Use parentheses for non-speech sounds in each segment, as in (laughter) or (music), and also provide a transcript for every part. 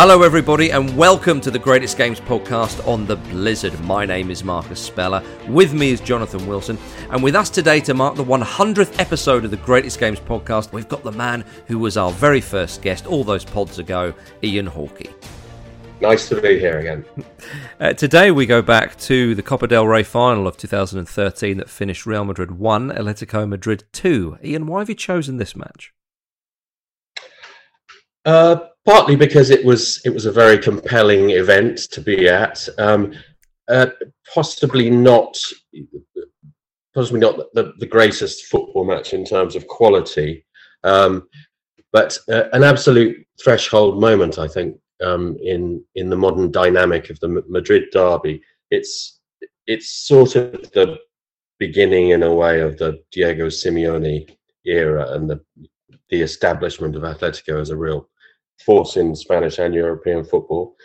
Hello, everybody, and welcome to the Greatest Games podcast on the Blizzard. My name is Marcus Speller. With me is Jonathan Wilson, and with us today to mark the 100th episode of the Greatest Games podcast, we've got the man who was our very first guest all those pods ago, Ian Hawkey. Nice to be here again. (laughs) Uh, today we go back to the Copa del Rey final of 2013 that finished Real Madrid 1, Atletico Madrid 2. Ian, why have you chosen this match? Uh, partly because it was it was a very compelling event to be at. Um, uh, possibly not possibly not the, the, greatest football match in terms of quality, um, but uh, an absolute threshold moment, I think, um, in in the modern dynamic of the Madrid derby. It's it's sort of the beginning, in a way, of the Diego Simeone era and the the establishment of Atletico as a real force in Spanish and European football.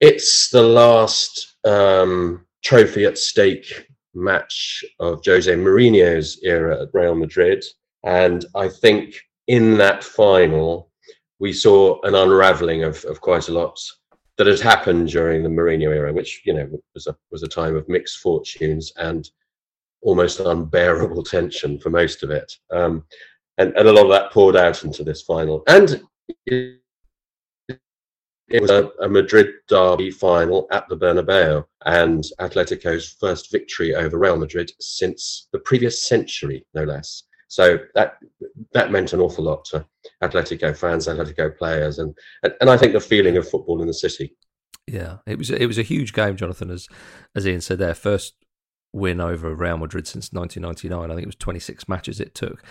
It's the last um, trophy at stake match of Jose Mourinho's era at Real Madrid. And I think in that final, we saw an unraveling of, of quite a lot that had happened during the Mourinho era, which, you know, was a, was a time of mixed fortunes and almost unbearable (laughs) tension for most of it. Um, and, and a lot of that poured out into this final. And it was a, a, Madrid derby final at the Bernabeu and Atletico's first victory over Real Madrid since the previous century, no less. So that that meant an awful lot to Atletico fans, Atletico players, and and, and I think the feeling of football in the city. Yeah, it was it was a huge game, Jonathan, as as Ian said. Their first win over Real Madrid since 1999. I think it was 26 matches it took,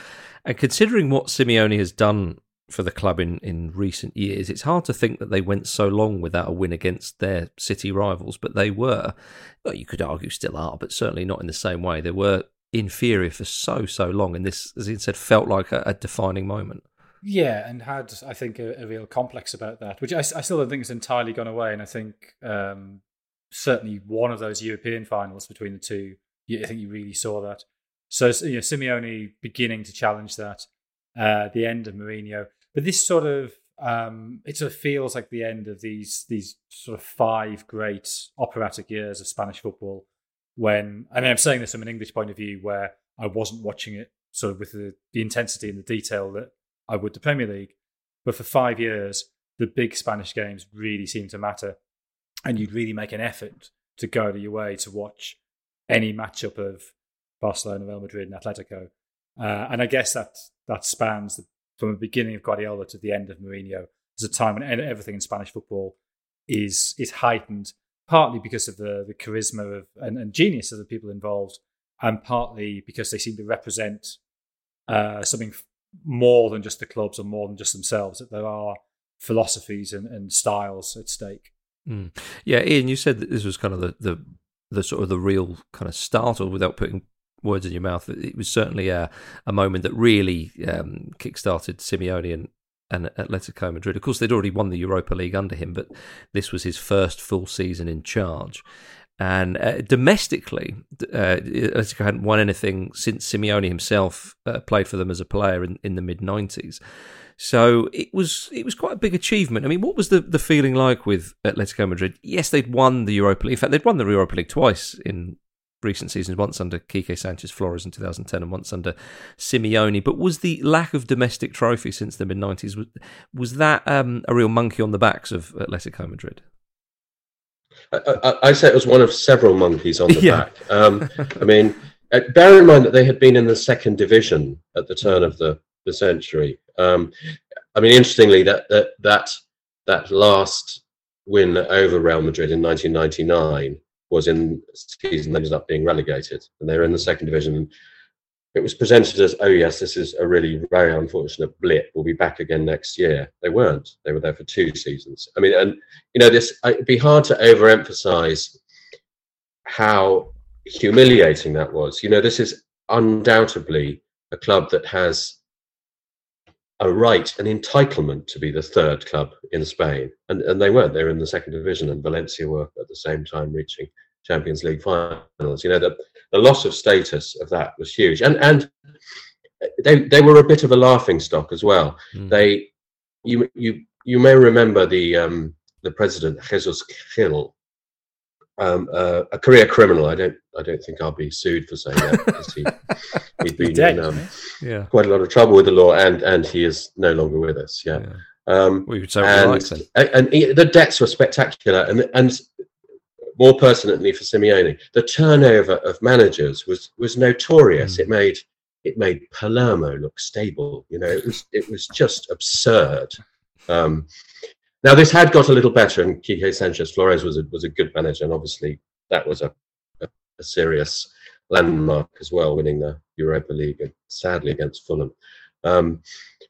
and considering what Simeone has done for the club in, in recent years. It's hard to think that they went so long without a win against their city rivals, but they were, well, you could argue still are, but certainly not in the same way. They were inferior for so, so long, and this, as he said, felt like a, a defining moment. Yeah, and had, I think, a, a, real complex about that, which I, I still don't think has entirely gone away. And I think um, certainly one of those European finals between the two, I think you really saw that. So, you know, Simeone beginning to challenge that, uh, the end of Mourinho but this sort of um, it sort of feels like the end of these these sort of five great operatic years of Spanish football. When I mean, I'm saying this from an English point of view, where I wasn't watching it sort of with the, the intensity and the detail that I would the Premier League, but for five years, the big Spanish games really seemed to matter, and you'd really make an effort to go out of your way to watch any matchup of Barcelona, Real Madrid, and Atletico. Uh, and I guess that that spans the from the beginning of Guardiola to the end of Mourinho. There's a time when everything in Spanish football is is heightened, partly because of the the charisma of and, and genius of the people involved, and partly because they seem to represent uh, something more than just the clubs or more than just themselves. That there are philosophies and, and styles at stake. Mm. Yeah, Ian, you said that this was kind of the, the the sort of the real kind of start, or without putting words in your mouth. It was certainly a, a moment that really um, kick-started Simeone and, and Atletico Madrid. Of course, they'd already won the Europa League under him, but this was his first full season in charge. And uh, domestically, uh, Atletico hadn't won anything since Simeone himself uh, played for them as a player in, in the mid 90s. So it was it was quite a big achievement. I mean, what was the, the feeling like with Atletico Madrid? Yes, they'd won the Europa League. In fact, they'd won the Europa League twice in recent seasons, once under Quique Sanchez Flores in 2010 and once under Simeone. But was the lack of domestic trophy since the mid 90s, was, was that um, a real monkey on the backs of Atletico Madrid? I, I, I say it was one of several monkeys on the (laughs) yeah. back. Um, I mean, uh, bear in mind that they had been in the second division at the turn of the, the century. Um, I mean, interestingly, that, that that that last win over Real Madrid in 1999 was in season ended up being relegated, and they were in the second division. It was presented as, oh yes, this is a really very unfortunate blip. We'll be back again next year. They weren't. They were there for two seasons. I mean, and you know, this it'd be hard to overemphasize how humiliating that was. You know, this is undoubtedly a club that has a right, an entitlement to be the third club in Spain. And, and they weren't. They were in the second division, and Valencia were at the same time reaching Champions League finals. You know, the, the loss of status of that was huge. And and they they were a bit of a laughing stock as well. Mm. They you you you may remember the um, the president Jesus Gil, um, uh, a career criminal. I don't I don't think I'll be sued for saying that (laughs) because he he'd been in um, Yeah. quite a lot of trouble with the law, and and he is no longer with us. Yeah. yeah. Um, We would and, and he- the debts were spectacular, and and more pertinently for Simeone, the turnover of managers was was notorious. Mm. It made it made Palermo look stable. You know, it was it was just absurd. Um, now this had got a little better, and Quique Sanchez Flores was a, was a good manager, and obviously that was a, a, a serious landmark as well, winning the Europa League, sadly against Fulham. Um,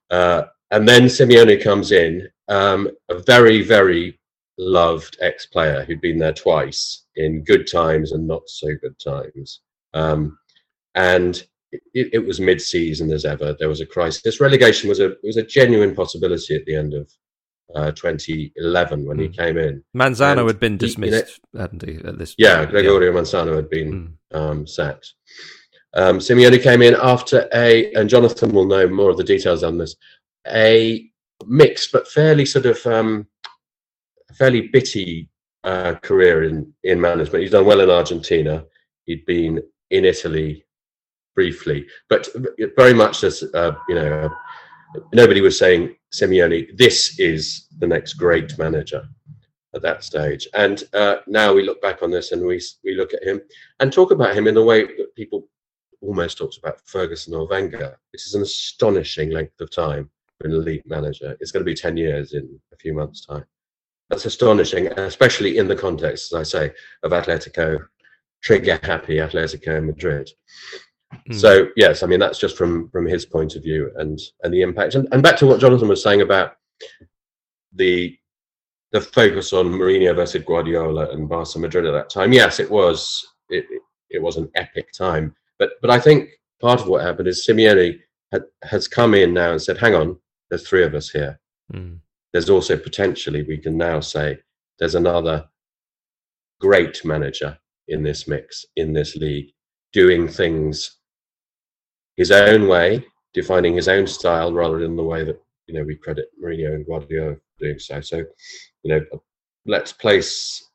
uh, and then Simeone comes in, um, a very, very loved ex-player who'd been there twice in good times and not so good times. Um, and it, it was mid-season as ever. There was a crisis. Relegation was a was a genuine possibility at the end of uh, 2011 when he Mm. came in. Manzano and had been he- you know- dismissed, hadn't he? At this, Yeah, Gregorio Manzano had been Mm. um, sacked. Um, Simeone came in after a, and Jonathan will know more of the details on this, a mixed but fairly sort of um, fairly bitty uh, career in in management. He's done well in Argentina. He'd been in Italy briefly, but very much as uh, you know, nobody was saying Simeone, this is the next great manager at that stage. And uh, now we look back on this and we we look at him and talk about him in the way that people almost talks about Ferguson or Wenger. This is an astonishing length of time for an elite manager. It's going to be 10 years in a few months' time. That's astonishing, especially in the context, as I say, of Atletico, trigger happy Atletico Madrid. Mm. So yes, I mean that's just from from his point of view and and the impact. And, and back to what Jonathan was saying about the the focus on Mourinho versus Guardiola and Barca Madrid at that time. Yes, it was it, it, it was an epic time. But but I think part of what happened is Simeone had, has come in now and said, "Hang on, there's three of us here. Mm. There's also potentially we can now say there's another great manager in this mix in this league, doing things his own way, defining his own style rather than the way that you know we credit Mourinho and Guardiola doing so. So, you know, let's place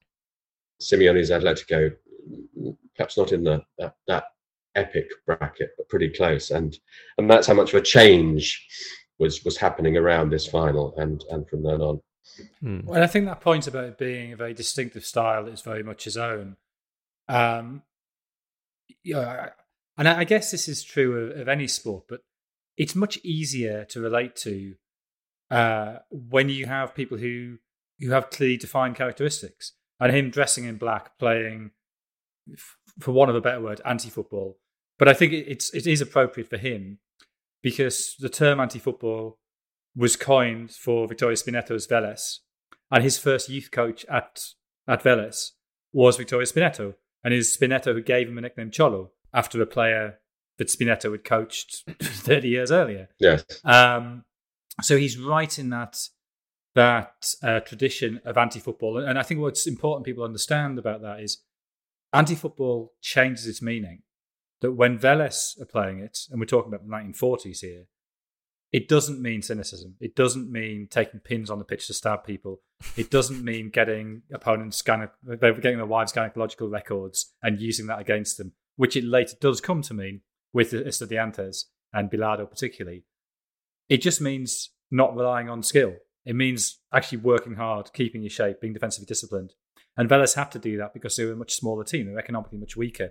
Simeone's Atletico perhaps not in the that, that epic bracket, but pretty close. And and that's how much of a change was was happening around this final and and from then on. Mm. Well, I think that point about it being a very distinctive style is very much his own. Um, yeah, and I guess this is true of, of any sport, but it's much easier to relate to uh, when you have people who who have clearly defined characteristics. And him dressing in black, playing, for want of a better word, anti-football. But I think it, it's it is appropriate for him because the term anti-football was coined for Victorio Spinetto's Vélez, and his first youth coach at at Vélez was Victoria Spinetto, and it is Spinetto who gave him a nickname Cholo after a player that Spinetto had coached (laughs) 30 years earlier. Yes. Um, so he's right in that that uh, tradition of anti-football, and I think what's important people understand about that is anti-football changes its meaning. That when Vélez are playing it, and we're talking about the 1940s here, it doesn't mean cynicism. It doesn't mean taking pins on the pitch to stab people. It doesn't mean getting opponents gyne- getting their wives' gynecological records and using that against them, which it later does come to mean with the Estudiantes and Bilardo particularly. It just means not relying on skill. It means actually working hard, keeping your shape, being defensively disciplined. And Vélez have to do that because they were a much smaller team. They were economically much weaker.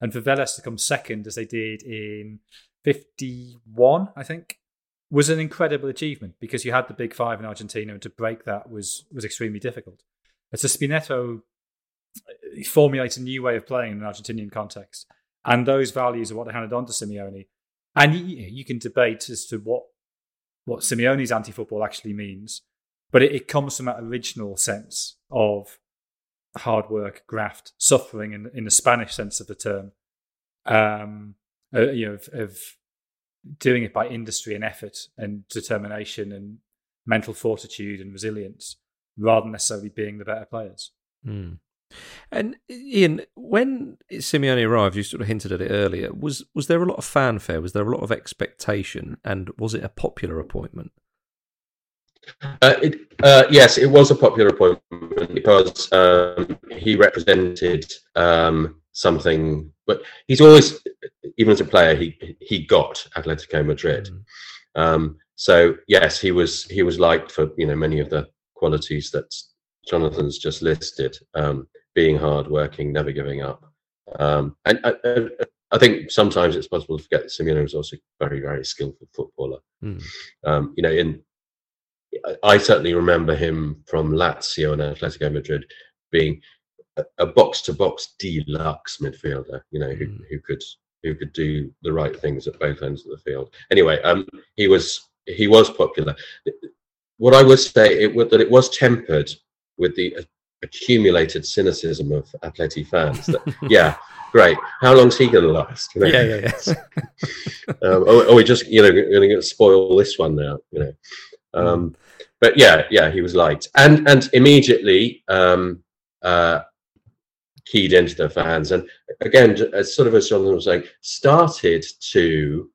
And for Vélez to come second, as they did in 51, I think, was an incredible achievement because you had the big five in Argentina, and to break that was was extremely difficult. And a Spinetto formulates a new way of playing in an Argentinian context, and those values are what they handed on to Simeone. And you, you can debate as to what what Simeone's anti-football actually means, but it, it comes from that original sense of hard work, graft, suffering in in the Spanish sense of the term. Um, uh, you know, of, of doing it by industry and effort and determination and mental fortitude and resilience, rather than necessarily being the better players. Mm. And Ian, when Simeone arrived, you sort of hinted at it earlier. Was was there a lot of fanfare? Was there a lot of expectation? And was it a popular appointment? Uh, it, uh, yes, it was a popular appointment because um, he represented um, something, but he's always, even as a player, he he got Atletico Madrid. Mm. Um, so yes, he was he was liked for you know many of the qualities that Jonathan's just listed, um, being hardworking, never giving up, um, and I, I, think sometimes it's possible to forget that Simeone was also a very very skillful footballer. Mm. you know, in I certainly remember him from Lazio and Atletico Madrid being a box to box deluxe midfielder, you know, who, mm. who could who could do the right things at both ends of the field. Anyway, um, he was he was popular. What I would say it would that it was tempered with the accumulated cynicism of Atleti fans. That, (laughs) yeah, great. How long's he going to last? You know? Yeah, yeah, yeah. (laughs) um, are, are, we just you know going to spoil this one now? You know. Um, mm. but yeah, yeah, he was liked, and and immediately um, uh, keyed into the fans, and again, as sort of as Jonathan was saying, started to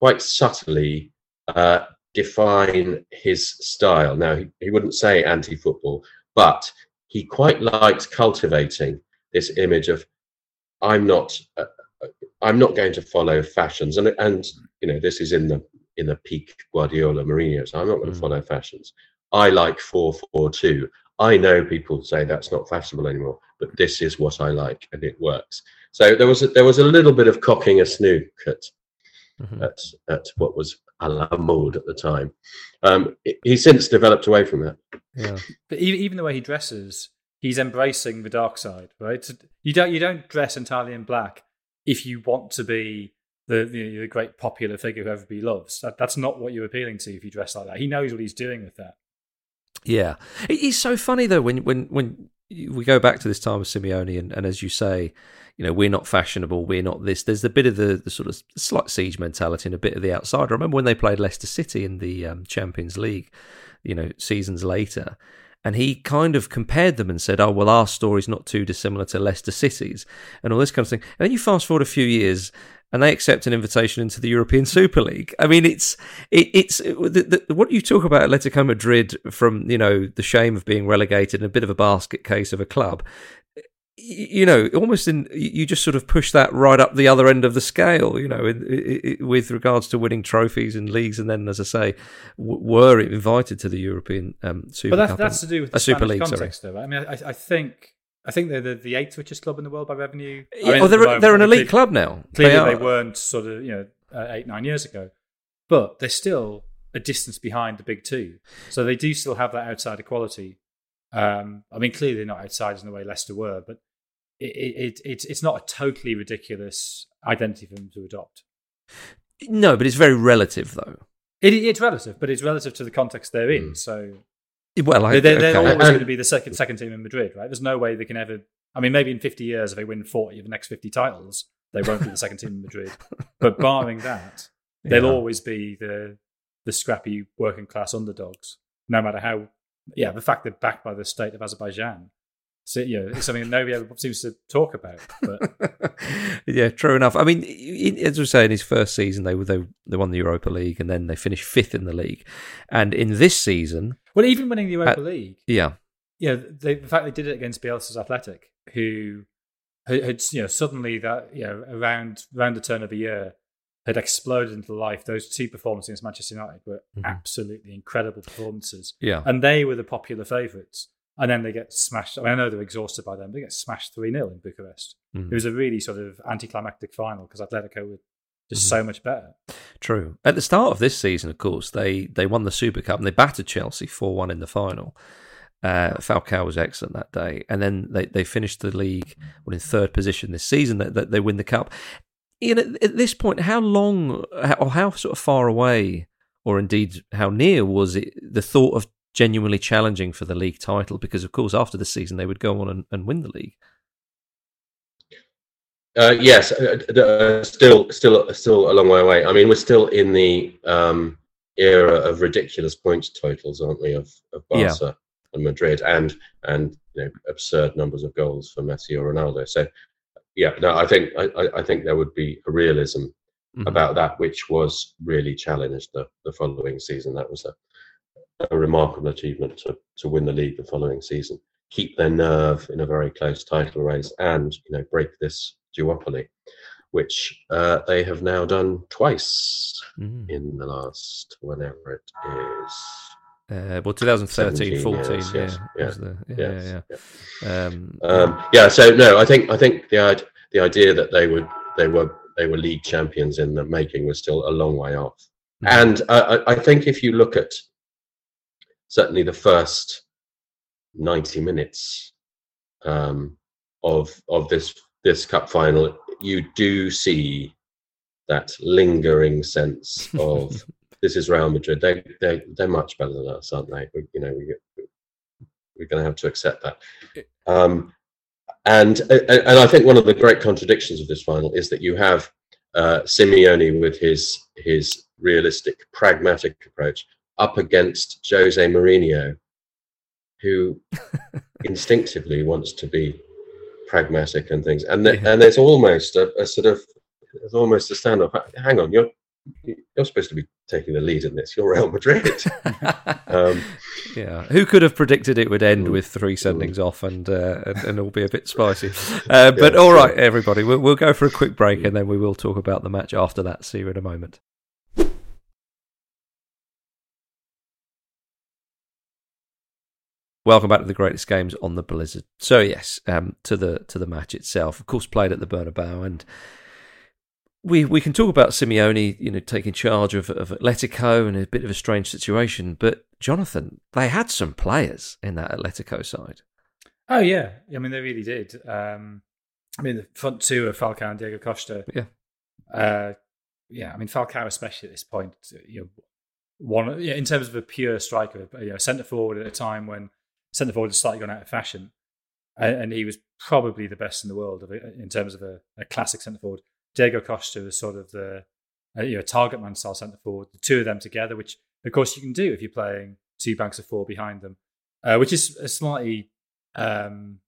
quite subtly uh, define his style. Now, he, he wouldn't say anti-football, but he quite liked cultivating this image of I'm not. Uh, I'm not going to follow fashions, and and you know this is in the in the peak Guardiola Mourinho. So I'm not going to mm. follow fashions. I like four four two. I know people say that's not fashionable anymore, but this is what I like, and it works. So there was a, there was a little bit of cocking a snook at mm-hmm. at, at what was a la mode at the time. Um, he's since developed away from that. Yeah, but even, even the way he dresses, he's embracing the dark side, right? You don't you don't dress entirely in black if you want to be the, the, the great popular figure who everybody loves. That, that's not what you're appealing to if you dress like that. He knows what he's doing with that. Yeah, it's so funny though when when when we go back to this time of Simeone, and, and as you say, you know, we're not fashionable, we're not this. There's a bit of the, the sort of slight siege mentality and a bit of the outsider. I remember when they played Leicester City in the um, Champions League, you know, seasons later, and he kind of compared them and said, "Oh well, our story's not too dissimilar to Leicester City's," and all this kind of thing. And then you fast forward a few years, and they accept an invitation into the European Super League. I mean, it's it, it's the, the, what you talk about Atletico Madrid from you know the shame of being relegated and a bit of a basket case of a club. You know, almost in you just sort of push that right up the other end of the scale. You know, in, in, with regards to winning trophies and leagues, and then, as I say, w- were invited to the European um, Super. But that's, that's to do with the Super League, context, sorry. though. I mean, I, I think I think they're the, the eighth richest club in the world by revenue. Yeah, I mean, oh, they're, the they're an elite club now. Clearly, they, they, weren't sort of you know uh, eight nine years ago, but they're still a distance behind the big two. So they do still have that outside equality. Um, I mean, clearly they're not outsiders in the way Leicester were, but it, it, it's it's not a totally ridiculous identity for them to adopt. No, but it's very relative, though. It, it's relative, but it's relative to the context they're in. Mm. So well, I, they're, they're okay. always uh, going to be the second second team in Madrid, right? There's no way they can ever. I mean, maybe in 50 years, if they win 40 of the next 50 titles, they won't be the second team in Madrid. (laughs) But barring that, they'll yeah. always be the the scrappy working class underdogs, no matter how. Yeah, the fact they're backed by the state of Azerbaijan so, you know, it's something that nobody ever seems to talk about. But (laughs) yeah, true enough. I mean, as we say, in his first season, they they they won the Europa League, and then they finished fifth in the league. And in this season, well, even winning the Europa uh, League, yeah, yeah, they, the fact they did it against Bielsa's Athletic, who had you know suddenly that you know around around the turn of the year had exploded into life. Those two performances against Manchester United were mm-hmm. absolutely incredible performances. Yeah, and they were the popular favourites and then they get smashed. I, mean, I know they're exhausted by then. They get smashed three 0 in Bucharest. Mm. It was a really sort of anticlimactic final because Atletico were just mm so much better. True. At the start of this season, of course, they they won the Super Cup and they battered Chelsea four one in the final. Uh, Falcao was excellent that day, and then they, they finished the league well, in third position this season. That they, they win the cup. You know, at this point, how long or how sort of far away, or indeed how near was it the thought of genuinely challenging for the league title because, of course, after the season they would go on and, and win the league. Uh, yes, uh, uh, still, still, still a long way away. I mean, we're still in the um, era of ridiculous points totals, aren't we? Of, of Barca yeah. and Madrid, and and you know, absurd numbers of goals for Messi or Ronaldo. So, yeah, no, I think I, I think there would be a realism mm-hmm. about that, which was really challenged the, the following season. That was a a remarkable achievement to, to win the league the following season, keep their nerve in a very close title race, and you know break this duopoly, which uh, they have now done twice Mm. in the last whenever it is. Uh, well, 2013, 14, years, yeah, yes, yeah, the, yeah, Yes, yeah, yeah. Um, Um, yeah, so no, I think I think the the idea that they would they were they were league champions in the making was still a long way off. Mhm. And I, I- I think if you look at certainly the first ninety minutes um, of of this this cup final, you do see that lingering sense (laughs) of this is Real Madrid. They they they're much better than us, aren't they? We, you know, we we're going to have to accept that. Um, and and I think one of the great contradictions of this final is that you have uh, Simeone with his his realistic, pragmatic approach up against Jose Mourinho, who (laughs) instinctively wants to be pragmatic and things. And th- Yeah. and there's almost a, a sort of there's almost a standoff. Hang on, you're you're supposed to be taking the lead in this. You're Real Madrid. (laughs) um, yeah, who could have predicted it would end Mm. with three sendings off and, uh, and and all be a bit (laughs) spicy? Uh, but Yeah, all right, everybody, we'll, we'll go for a quick break and then we will talk about the match after that. See you in a moment. Welcome back to the greatest games on the Blizzard. So yes, um, to the to the match itself. Of course, played at the Bernabeu, and we we can talk about Simeone, you know, taking charge of, of Atletico and a bit of a strange situation. But Jonathan, they had some players in that Atletico side. Oh yeah, I mean they really did. Um, I mean the front two of Falcao and Diego Costa. Yeah. uh, yeah. I mean Falcao, especially at this point, you know, one yeah, in terms of a pure striker, you know, centre forward at a time when centre forward had slightly gone out of fashion, and, and he was probably the best in the world it, in terms of a, a classic centre forward. Diego Costa was sort of the uh, you know target man style centre forward. The two of them together, which of course you can do if you're playing two banks of four behind them, uh, which is a slightly um,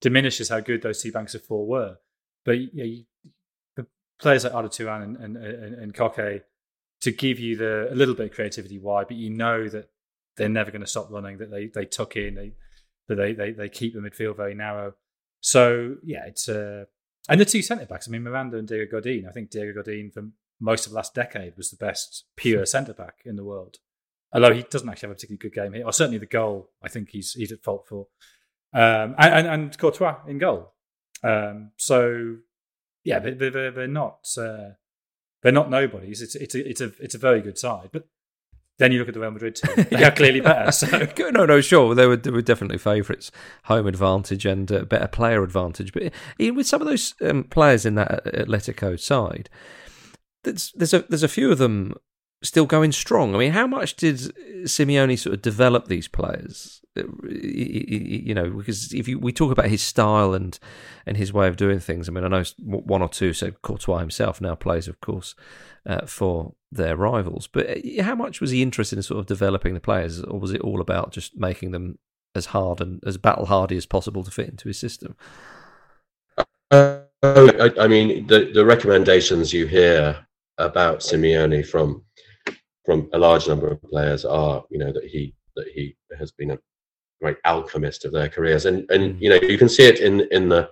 diminishes how good those two banks of four were. But you the players like Arda and, and, and, and Koke to give you the a little bit of creativity wide, but you know that they're never going to stop running. That they they tuck in, they that they they they keep the midfield very narrow. So yeah, it's uh, and the two centre backs. I mean, Miranda and Diego Godin. I think Diego Godin for most of the last decade was the best pure centre back in the world. Although he doesn't actually have a particularly good game here, or certainly the goal. I think he's he's at fault for um, and, and, and Courtois in goal. Um, so yeah, they, they, they're, they're not uh, they're not nobodies. It's it's a, it's a it's a very good side, but then you look at the Real Madrid team; (laughs) they are clearly better. So (laughs) no, no, sure, they were they were definitely favourites, home advantage and uh, better player advantage. But even with some of those um, players in that Atletico side, there's there's a there's a few of them still going strong. I mean, how much did Simeone sort of develop these players? You know, because if you, we talk about his style and and his way of doing things, I mean, I know one or two. So Courtois himself now plays, of course, uh, for their rivals. But uh, how much was he interested in sort of developing the players, or was it all about just making them as hard and as battle hardy as possible to fit into his system? Uh, I, I mean, the the recommendations you hear about Simeone from from a large number of players are, you know, that he that he has been a great alchemist of their careers, and and you know you can see it in in the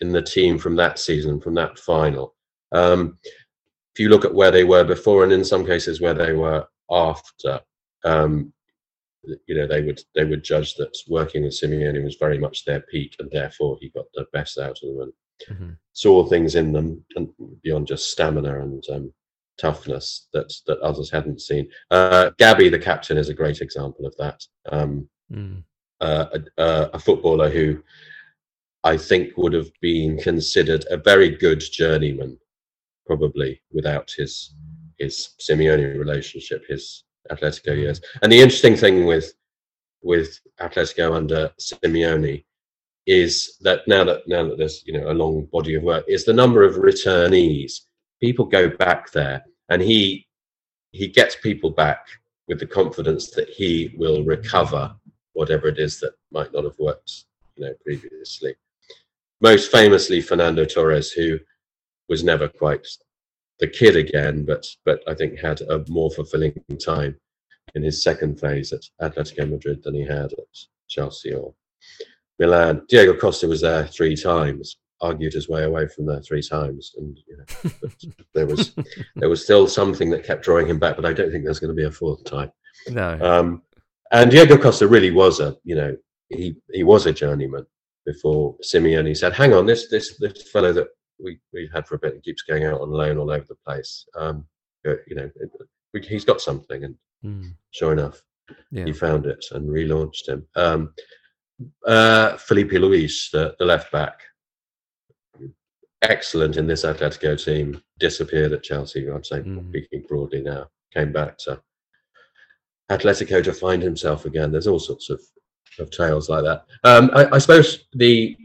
in the team from that season, from that final. Um, if you look at where they were before, and in some cases where they were after, um, you know, they would they would judge that working with Simeone was very much their peak, and therefore he got the best out of them and mm-hmm. saw things in them and beyond just stamina and um, toughness that that others hadn't seen. Uh, Gabi, the captain, is a great example of that. Um, mm. uh, a, a, footballer who I think would have been considered a very good journeyman, probably without his his Simeone relationship, his Atletico years. And the interesting thing with with Atletico under Simeone is that now that now that there's you know a long body of work, is the number of returnees people go back there and he he gets people back with the confidence that he will recover whatever it is that might not have worked you know previously most famously fernando torres who was never quite the kid again but but i think had a more fulfilling time in his second phase at Atletico Madrid than he had at Chelsea or Milan. Diego Costa was there three times, argued his way away from there three times, and you know, there was (laughs) there was still something that kept drawing him back. But I don't think there's going to be a fourth time. No. Um, and Diego Costa really was a you know he he was a journeyman before Simeone said, "Hang on, this this this fellow that we we had for a bit keeps going out on loan all over the place. Um, you know, it, he's got something." And mm. sure enough, yeah. he found it and relaunched him. Um, uh, Filipe Luis, the, the left back, excellent in this Atletico team, disappeared at Chelsea. I'm saying, mm. speaking broadly now, came back to Atletico to find himself again. There's all sorts of, of tales like that. Um, I, I, suppose the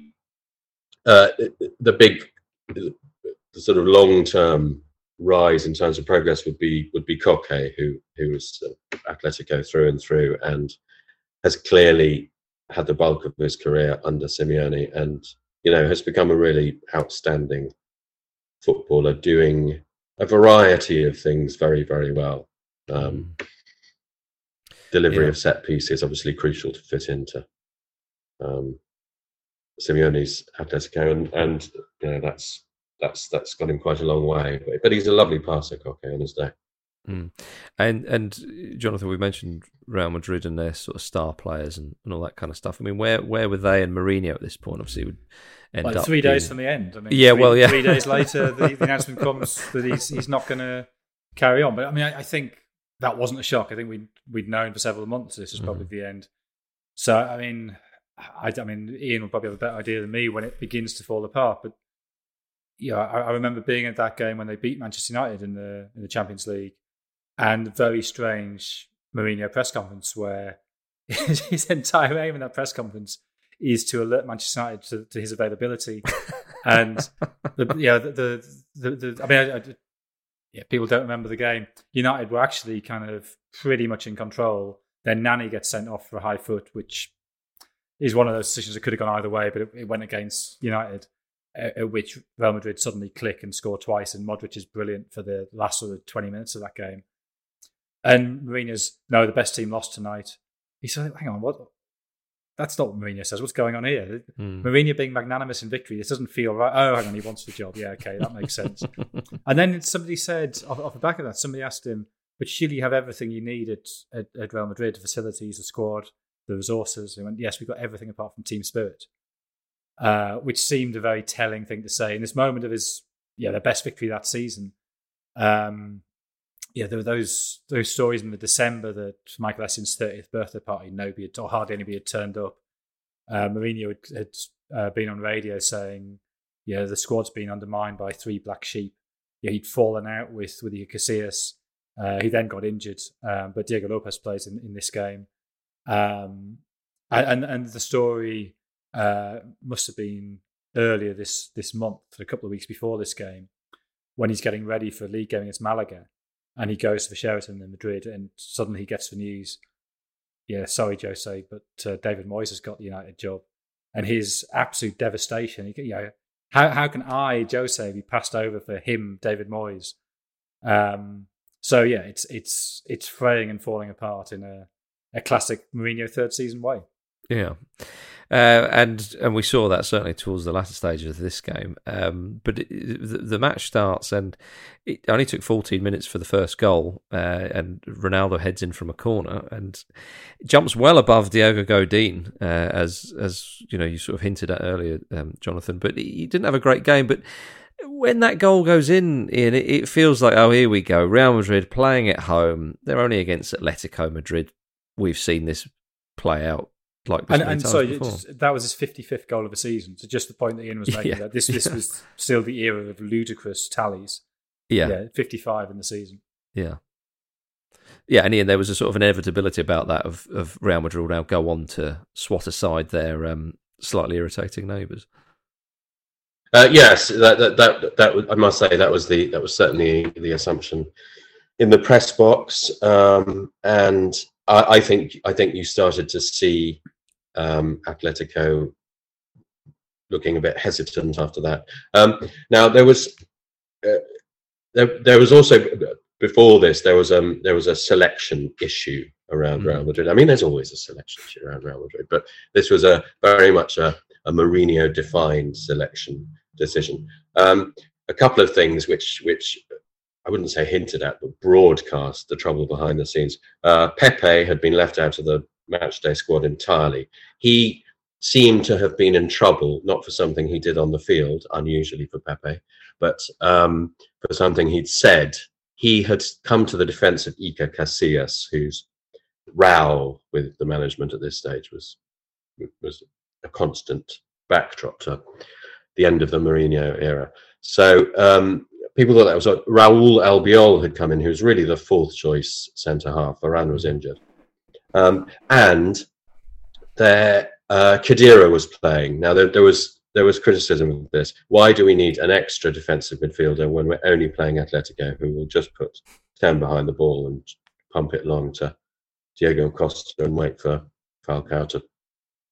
uh, the big the, sort of long term rise in terms of progress would be would be Koke, who who was Atletico through and through, and has clearly had the bulk of his career under Simeone, and you know has become a really outstanding footballer, doing a variety of things very very well. Um, mm. delivery yeah. of set pieces obviously crucial to fit into um, Simeone's Atletico, and and you know that's that's that's got him quite a long way. But, but he's a lovely passer, Koke, on his day. Mm. And and Jonathan, we mentioned Real Madrid and their sort of star players and, and all that kind of stuff. I mean, where where were they and Mourinho at this point? Obviously, would end like up three days from the end. I mean, yeah, three, well, yeah. Three days (laughs) later, the, the announcement comes that he's he's not going to carry on. But I mean, I, I, think that wasn't a shock. I think we we'd known for several months this is mm-hmm. probably mm. the end. So I mean, I, I mean, Ian will probably have a better idea than me when it begins to fall apart. But yeah, I, I remember being at that game when they beat Manchester United in the in the Champions League, and very strange Mourinho press conference where (laughs) his entire aim in that press conference is to alert Manchester United to, to his availability, and the, (laughs) yeah, the the, the, the I mean, I, I, yeah, people don't remember the game. United were actually kind of pretty much in control. Then Nani gets sent off for a high foot, which is one of those decisions that could have gone either way, but it, it went against United, at, at, which Real Madrid suddenly click and score twice, and Modric is brilliant for the last sort of 20 minutes of that game. And Mourinho's, no, the best team lost tonight. He said, hang on, what? That's not what Mourinho says. What's going on here? Mm. Mourinho being magnanimous in victory, this doesn't feel right. Oh, hang on, he wants the job. Yeah, okay, that makes sense. (laughs) and then somebody said, off, off, the back of that, somebody asked him, but surely you have everything you need at, at, at Real Madrid, the facilities, the squad, the resources. He went, yes, we've got everything apart from team spirit, uh, which seemed a very telling thing to say in this moment of his, yeah, their best victory that season. Um, yeah, there were those those stories in the December that Michael Essien's 30th birthday party, nobody had, or hardly anybody had turned up. Uh, Mourinho had, had uh, been on radio saying, yeah, the squad's been undermined by three black sheep. Yeah, he'd fallen out with with Casillas. Uh, he then got injured, um, but Diego Lopez plays in, in this game. Um, and and the story uh, must have been earlier this this month, a couple of weeks before this game, when he's getting ready for a league game against Malaga, and he goes for Sheraton in Madrid, and suddenly he gets the news. Yeah, sorry, Jose, but uh, David Moyes has got the United job, and his absolute devastation. You know, how how can I, Jose, be passed over for him, David Moyes? Um, so yeah, it's it's it's fraying and falling apart in a a classic Mourinho third season way. Yeah, uh, and and we saw that certainly towards the latter stages of this game. Um, but it, the, the, match starts, and it only took 14 minutes for the first goal. Uh, and Ronaldo heads in from a corner and jumps well above Diego Godin, uh, as as you know you sort of hinted at earlier, um, Jonathan. But he didn't have a great game, but when that goal goes in, Ian, it, it, feels like, oh, here we go. Real Madrid playing at home. They're only against Atletico Madrid, we've seen this play out like and, and so that was his 55th goal of the season. So just the point that Ian was (laughs) making yeah. that this this yeah. was still the era of ludicrous tallies. Yeah. yeah, 55 in the season. Yeah. Yeah, and Ian, there was a sort of inevitability about that of, of Real Madrid will now go on to swat aside their um, slightly irritating neighbours. Uh, yes, that, that that that I must say that was the that was certainly the assumption in the press box, um, and I, I, think I think you started to see um, Atletico looking a bit hesitant after that. Um, now there was uh, there, there was also before this there was um there was a selection issue around Mm. Real Madrid. I mean, there's always a selection issue around Real Madrid, but this was a very much a, a Mourinho defined selection decision. Um, a couple of things which which I wouldn't say hinted at, but broadcast the trouble behind the scenes. Uh, Pepe had been left out of the matchday squad entirely. He seemed to have been in trouble, not for something he did on the field, unusually for Pepe, but um, for something he'd said. He had come to the defense of Iker Casillas, whose row with the management at this stage was was a constant backdrop to the end of the Mourinho era. So um, people thought that was Raul Albiol had come in, who was really the fourth choice centre half. Varane was injured, um, and there uh, Khedira was playing. Now there, there was there was criticism of this. Why do we need an extra defensive midfielder when we're only playing Atletico, who will just put stand behind the ball and pump it long to Diego Costa and wait for Falcao to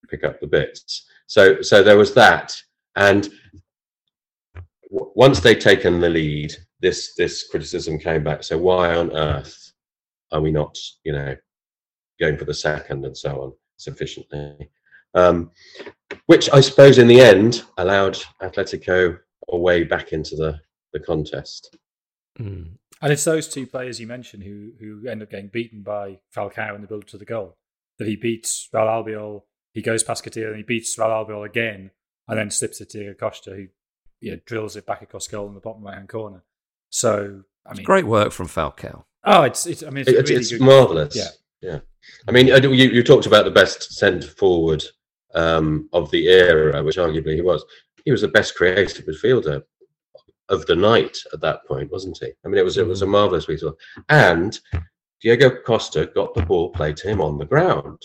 pick up the bits. So so there was that, and w- once they'd taken the lead, this this criticism came back. So why on earth are we not, you know, going for the second and so on sufficiently? Um, which I suppose in the end allowed Atletico a way back into the the contest. Mm. And it's those two players you mentioned who who end up getting beaten by Falcao in the build to the goal. That he beats Raul Albiol, he goes past Coutinho, and he beats Raul Albiol again, and then slips it to Diego Costa, who you know, drills it back across goal in the bottom right hand corner. So I mean, Great work from Falcao. Oh, it's, it's I mean, it's, It's, really it's marvelous. Yeah. Yeah. I mean, you, you talked about the best centre forward um, of the era, which arguably he was. He was the best creative midfielder of the night at that point, wasn't he? I mean, it was it was a marvelous piece of, and Diego Costa got the ball played to him on the ground,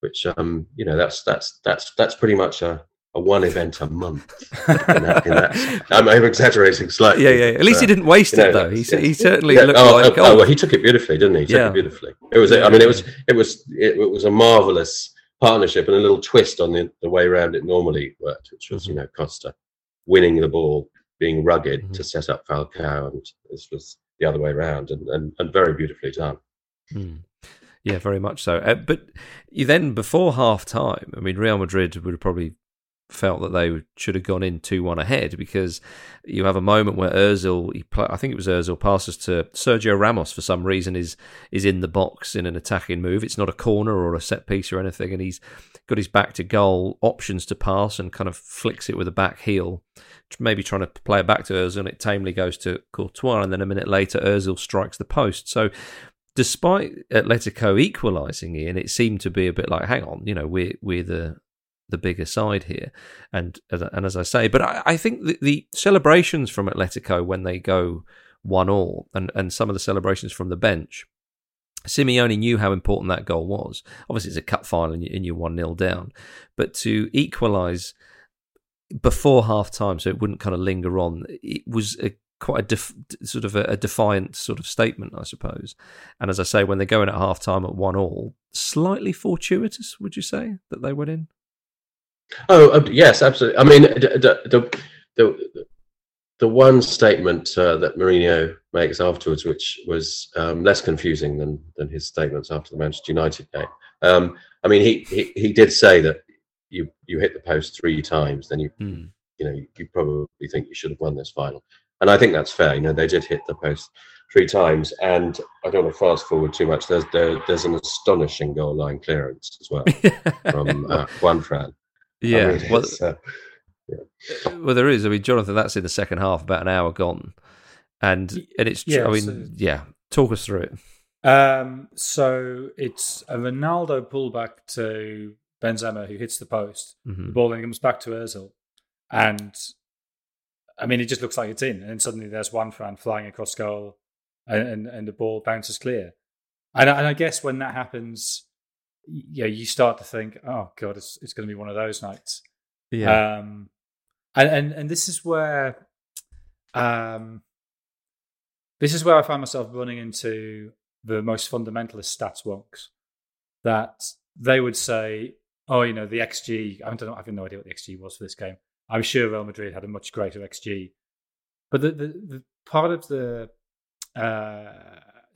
which um, you know, that's that's that's that's pretty much a, a one event a month. in that, in that. I'm, I'm exaggerating slightly. Yeah, yeah. At least he didn't waste you know, it though. He, yeah. he certainly yeah, looked oh, like oh, oh, well, he took it beautifully, didn't he? He took Yeah. it beautifully. It was. I mean, it was. It was. It, it was a marvelous partnership and a little twist on the, the way around it normally worked, which was you know Costa winning the ball, being rugged Mhm. to set up Falcao, and this was the other way around, and and, and very beautifully done. Mm. Yeah, very much so. Uh, but you then, before half time, I mean, Real Madrid would have probably felt that they should have gone in 2 1 ahead because you have a moment where Ozil, he pla I think it was Ozil, passes to Sergio Ramos for some reason, is, is in the box in an attacking move. It's not a corner or a set piece or anything, and he's got his back to goal, options to pass, and kind of flicks it with a back heel, maybe trying to play it back to Ozil, and it tamely goes to Courtois, and then a minute later, Ozil strikes the post. So despite Atletico equalising in, it seemed to be a bit like, hang on, you know, we're we're the the bigger side here, and and as I say, but I, I think the, the celebrations from Atletico when they go one all, and and some of the celebrations from the bench. Simeone knew how important that goal was. Obviously, it's a cup final and you- and you're 1 0 down. But to equalise before half time, so it wouldn't kind of linger on, it was a, quite a def, sort of a, a defiant sort of statement, I suppose. And as I say, when they're going at half time at 1 all, slightly fortuitous, would you say, that they went in? Oh uh, yes, absolutely. I mean, the the the, the one statement uh, that Mourinho makes afterwards, which was um, less confusing than than his statements after the Manchester United game. Um, I mean, he, he he did say that you you hit the post three times, then you Hmm. you know you probably think you should have won this final, and I think that's fair. You know, they did hit the post three times, and I don't want to fast forward too much. There's there, there's an astonishing goal line clearance as well (laughs) from uh, Juan Fran. I yeah. mean, (laughs) well, it's, uh, well, there is. I mean, Jonathan, that's in the second half, about an hour gone. And and it's, Yeah, I mean, so- yeah, talk us through it. Um, so it's a Ronaldo pullback to Benzema who hits the post. The hmm ball then comes back to Özil, and I mean, it just looks like it's in. And then suddenly there's Juan Fran flying across goal, and and, and the ball bounces clear. And I, and I guess when that happens, y- yeah, you start to think, oh god, it's it's going to be one of those nights. Yeah. Um, and, and and this is where, um, this is where I find myself running into the most fundamentalist stats wonks. That they would say, oh, you know, the XG. I don't know. I have no idea what the XG was for this game. I'm sure Real Madrid had a much greater XG, but the the, the part of the uh,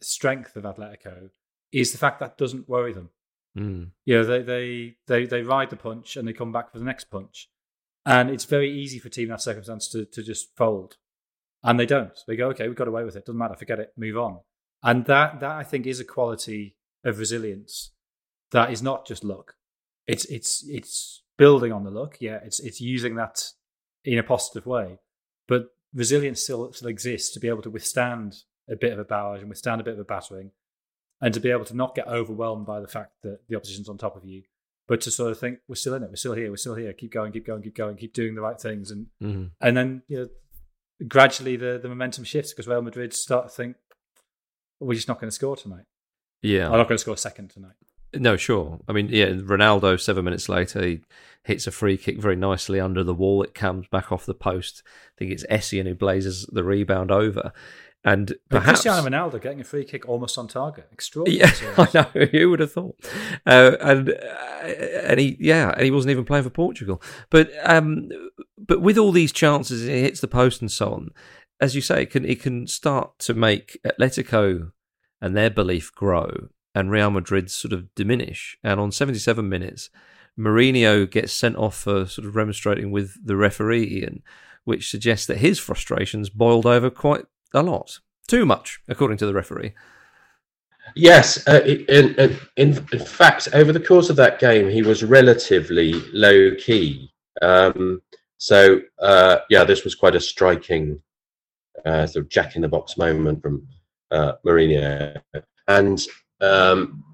strength of Atletico is the fact that doesn't worry them. Mm. You know, they, they, they, they ride the punch and they come back for the next punch. And it's very easy for team in that circumstance to, to just fold. And they don't. They go, okay, we got away with it. Doesn't matter. Forget it. Move on. And that, that I think is a quality of resilience that is not just luck. It's, it's, it's building on the luck. Yeah. It's, it's using that in a positive way. But resilience still, still exists to be able to withstand a bit of a barrage and withstand a bit of a battering and to be able to not get overwhelmed by the fact that the opposition's on top of you, but to sort of think we're still in it, we're still here, we're still here, keep going, keep going, keep going, keep doing the right things, and Mm-hmm. and then you know gradually the the momentum shifts because Real Madrid start to think we're just not going to score tonight. Yeah. I'm not going to score a second tonight. No, sure. I mean, yeah, Ronaldo, seven minutes later, he hits a free kick very nicely under the wall. It comes back off the post. I think it's Essien who blazes the rebound over. And perhaps. Cristiano Ronaldo getting a free kick almost on target, extraordinary. Yeah, (laughs) I know. (laughs) Who would have thought? Uh, and uh, and he, yeah, and he wasn't even playing for Portugal. But um, but with all these chances, he hits the post and so on. As you say, it can it can start to make Atletico and their belief grow, and Real Madrid sort of diminish. And on seventy seven minutes, Mourinho gets sent off for sort of remonstrating with the referee, Ian, which suggests that his frustrations boiled over quite a lot, too much, according to the referee. Yes, uh, in, in, in, fact, over the course of that game, he was relatively low key. Um, so, uh, yeah, this was quite a striking uh, sort of jack in the box moment from uh, Mourinho. And um,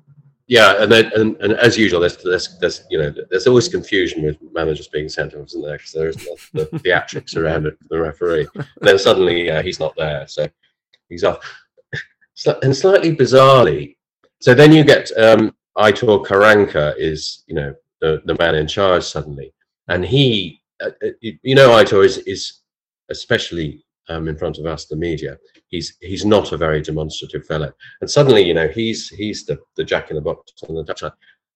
yeah, and then and, and as usual, there's, there's there's you know there's always confusion with managers being sent off, isn't there? Because there's the, (laughs) the theatrics around it for the referee. And then suddenly uh, he's not there, so he's off. And slightly bizarrely, so then you get um, Aitor Karanka is you know the, the man in charge suddenly, and he uh, uh, you know Aitor is is especially um, in front of us the media. He's he's not a very demonstrative fellow, and suddenly you know he's he's the, the jack in the box on the touchline,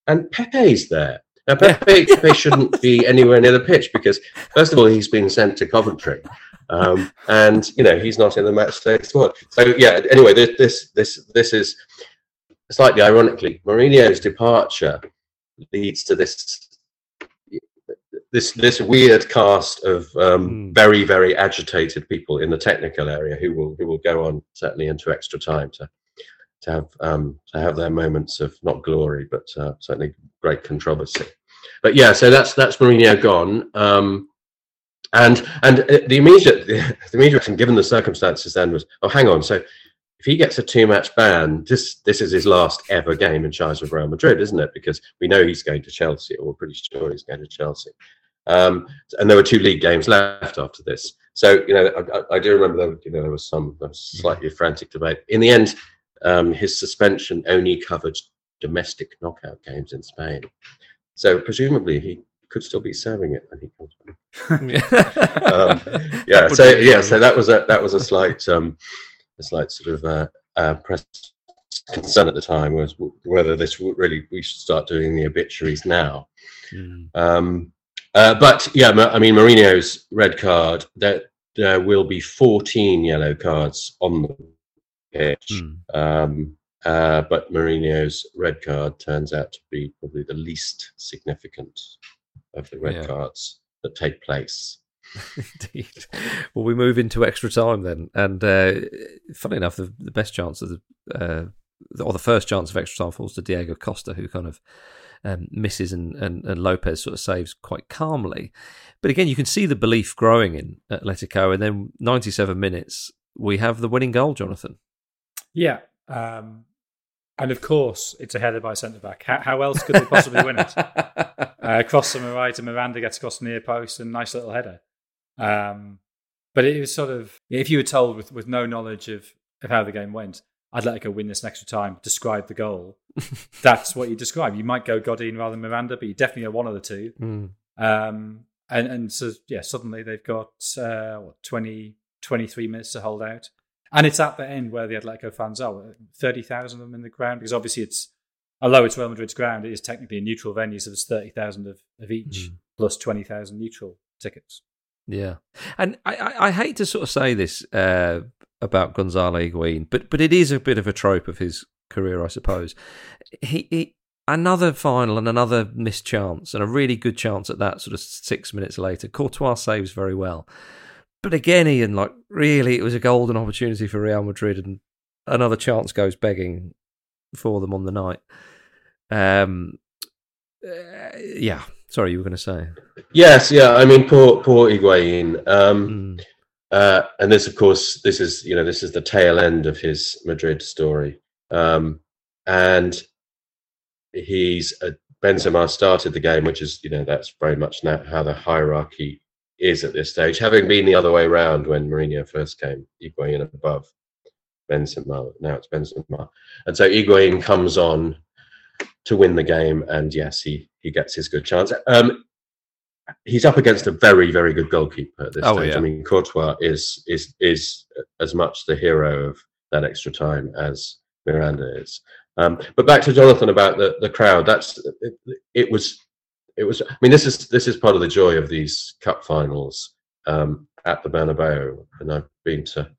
and Pepe's there. Now Pepe, Pepe shouldn't be (laughs) anywhere near the pitch because first of all he's been sent to Coventry, um, and you know he's not in the match day squad. So yeah. Anyway, this this this this is slightly ironically Mourinho's departure leads to this this this weird cast of um, Mm. very very agitated people in the technical area who will who will go on certainly into extra time to to have um, to have their moments of not glory but uh, certainly great controversy. But yeah, so that's that's Mourinho gone. Um, and and uh, the immediate (laughs) the, immediate reaction, given the circumstances, then was, oh, hang on. So if he gets a two match ban, this this is his last ever game in charge of Real Madrid, isn't it? Because we know he's going to Chelsea, or we're pretty sure he's going to Chelsea. Um, and there were two league games left after this. So you know, I, I- do remember there, you know, there was some there was slightly frantic debate. In the end, um, his suspension only covered domestic knockout games in Spain. So presumably he could still be serving it when he comes back. (laughs) Um, (laughs) yeah, so yeah, so that was a that was a slight um, a slight sort of uh, uh, press concern at the time was w- whether this would really we should start doing the obituaries now. Mm. Um, uh, but yeah, I mean Mourinho's red card. There there will be fourteen yellow cards on the pitch. Mm. Um, uh, but Mourinho's red card turns out to be probably the least significant of the red Yeah. cards that take place. (laughs) Indeed. Well, we move into extra time then, and uh, funny enough, the, the best chance of the uh, or the first chance of extra time falls to Diego Costa, who kind of um, misses and, and and Lopez sort of saves quite calmly. But again, you can see the belief growing in Atletico, and then 97 minutes, we have the winning goal, Jonathan. Yeah. Um, and of course, it's a header by centre back. How, how else could they possibly win it? (laughs) Uh, cross from the right, and Miranda gets across the near post, and nice little header. Um, but it was sort of if you were told with, with no knowledge of, of how the game went, Atletico win this extra time. Describe the goal. (laughs) That's what you describe. You might go Godin rather than Miranda, but you definitely are one of the two. Mm. Um, and and so yeah, suddenly they've got uh, what 20, 23 minutes to hold out, and it's at the end where the Atletico fans are thirty thousand of them in the ground because obviously it's although it's Real Madrid's ground, it is technically a neutral venue, so there's thirty thousand of, of each Mm. plus twenty thousand neutral tickets. Yeah, and I, I, I hate to sort of say this uh, about Gonzalo Higuain, but but it is a bit of a trope of his career, I suppose. He, he another final and another missed chance, and a really good chance at that. Sort of six minutes later, Courtois saves very well, but again, Ian, like really, it was a golden opportunity for Real Madrid, and another chance goes begging for them on the night. Um, uh, yeah. Sorry, you were going to say. Yes, yeah. I mean, poor, poor Higuain. Um, mm. Uh, and this, of course, this is you know this is the tail end of his Madrid story. Um, and he's uh, Benzema started the game, which is you know that's very much now how the hierarchy is at this stage. Having been the other way around when Mourinho first came, Higuain above Benzema. Now it's Benzema, and so Higuain comes on to win the game, and yes, he he gets his good chance. Um, he's up against a very very good goalkeeper at this oh, stage. Yeah. I mean, Courtois is is is as much the hero of that extra time as Miranda is. Um, but back to Jonathan about the the crowd. That's it, it, was it was. I mean, this is this is part of the joy of these cup finals um, at the Bernabeu, and I've been to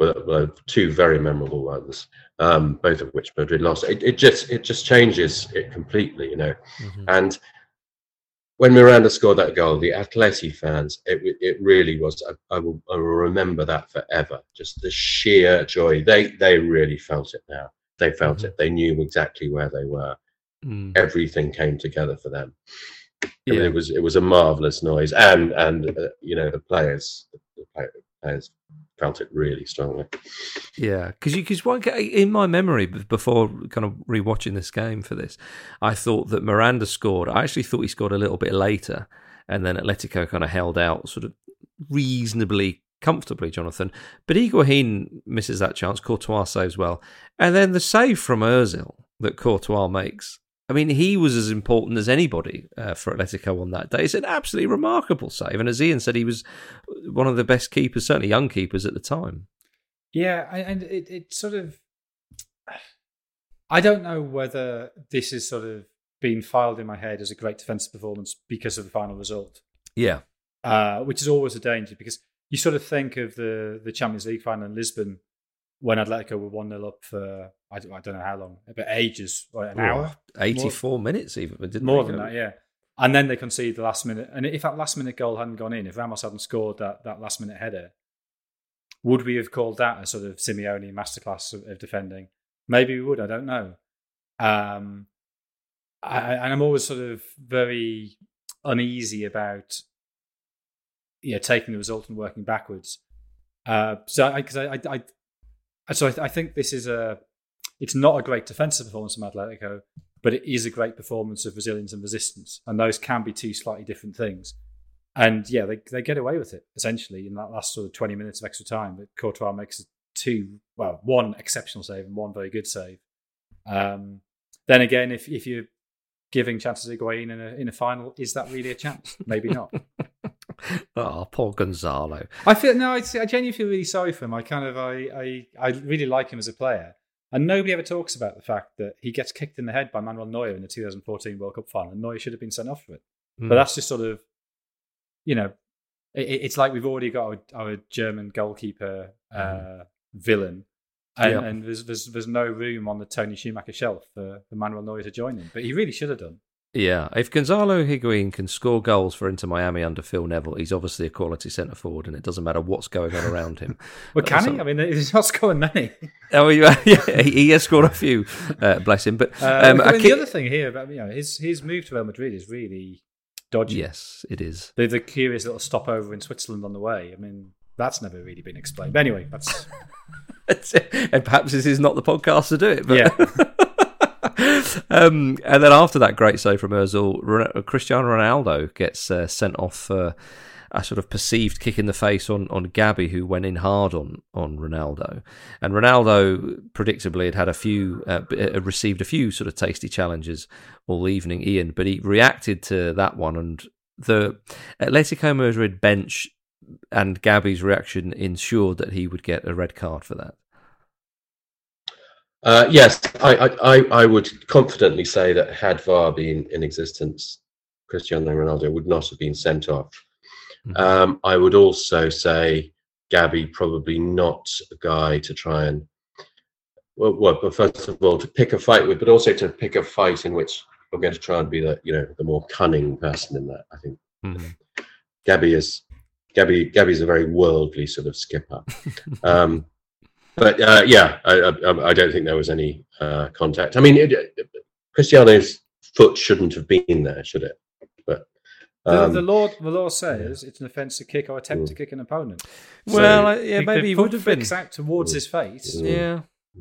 well, two very memorable ones, um, both of which Madrid lost. It, it, just it just changes it completely, you know. Mm-hmm. And when Miranda scored that goal, the Atleti fans, it it really was. I, I, will I will remember that forever. Just the sheer joy. They they really felt it now. They felt mm-hmm. it. They knew exactly where they were. Mm. Everything came together for them. Yeah. I mean, it was it was a marvelous noise, and and uh, you know the players the players felt it really strongly. Yeah, because because in my memory before kind of rewatching this game for this, I thought that Miranda scored. I actually thought he scored a little bit later, and then Atletico kind of held out sort of reasonably comfortably, Jonathan. But Higuain misses that chance. Courtois saves well, and then the save from Özil that Courtois makes I mean, he was as important as anybody uh, for Atletico on that day. It's an absolutely remarkable save. And as Ian said, he was one of the best keepers, certainly young keepers at the time. Yeah, and it, it sort of. I don't know whether this is sort of being filed in my head as a great defensive performance because of the final result. Yeah. Uh, which is always a danger because you sort of think of the, the Champions League final in Lisbon when Atletico were 1 0 up for, I don't, I don't, know how long, but ages, like an hour. 84 more, minutes even, didn't More than that, yeah. And then they conceded the last minute. And if that last minute goal hadn't gone in, if Ramos hadn't scored that, that last minute header, would we have called that a sort of Simeone masterclass of, of defending? Maybe we would, I don't know. Um, I, and I'm always sort of very uneasy about yeah taking the result and working backwards. Uh, so because I, I, I, so I, th- I, think this is a. It's not a great defensive performance from Atletico, but it is a great performance of resilience and resistance, and those can be two slightly different things. And yeah, they they get away with it essentially in that last sort of twenty minutes of extra time. That Courtois makes two, well, one exceptional save and one very good save. Um, then again, if if you're giving chances to Higuain in a in a final, is that really a chance? Maybe not. (laughs) oh, (laughs) poor Gonzalo. I feel no, I, I genuinely feel really sorry for him. I kind of I, I I really like him as a player, and nobody ever talks about the fact that he gets kicked in the head by Manuel Neuer in the 2014 World Cup final, and Neuer should have been sent off for it. Mm. But that's just sort of, you know, it, it's like we've already got our, our German goalkeeper uh, mm. villain. And, yeah. and there's, there's there's no room on the Toni Schumacher shelf for, for Manuel Neuer to join him, but he really should have done. Yeah, if Gonzalo Higuain can score goals for Inter Miami under Phil Neville, he's obviously a quality centre forward, and it doesn't matter what's going on around him. (laughs) well, can so, he? I mean, he's not scoring many. (laughs) oh, yeah, (laughs) he has scored a few, uh, bless him. But uh, um, I mean, the other thing here about you know his his move to Real Madrid is really dodgy. Yes, it is. The, the curious little stopover in Switzerland on the way. I mean, that's never really been explained. But anyway, that's. and perhaps this is not the podcast to do it. But yeah. Um, and then after that great save from Özil, Cristiano Ronaldo gets uh, sent off for a sort of perceived kick in the face on, on Gabi, who went in hard on on Ronaldo. And Ronaldo, predictably, had had a few, uh, uh, received a few sort of tasty challenges all evening, Ian, but he reacted to that one. And the Atletico Madrid bench and Gabi's reaction ensured that he would get a red card for that. Uh, yes, I, I, I would confidently say that had VAR been in existence, Cristiano Ronaldo would not have been sent off. Mm-hmm. Um, I would also say Gabi probably not a guy to try and well, well, first of all, to pick a fight with, but also to pick a fight in which we're going to try and be the you know the more cunning person in that. I think Mhm. Gabi is Gabi. Gabi's a very worldly sort of skipper. (laughs) um, but uh, yeah, I, I, I don't think there was any uh, contact. I mean, it, Cristiano's foot shouldn't have been there, should it? But The, um, the law, the law says it's an offence to kick or attempt to kick an opponent. Well, So I- yeah, maybe the he would have been. flicks out towards his face. Mm. Yeah.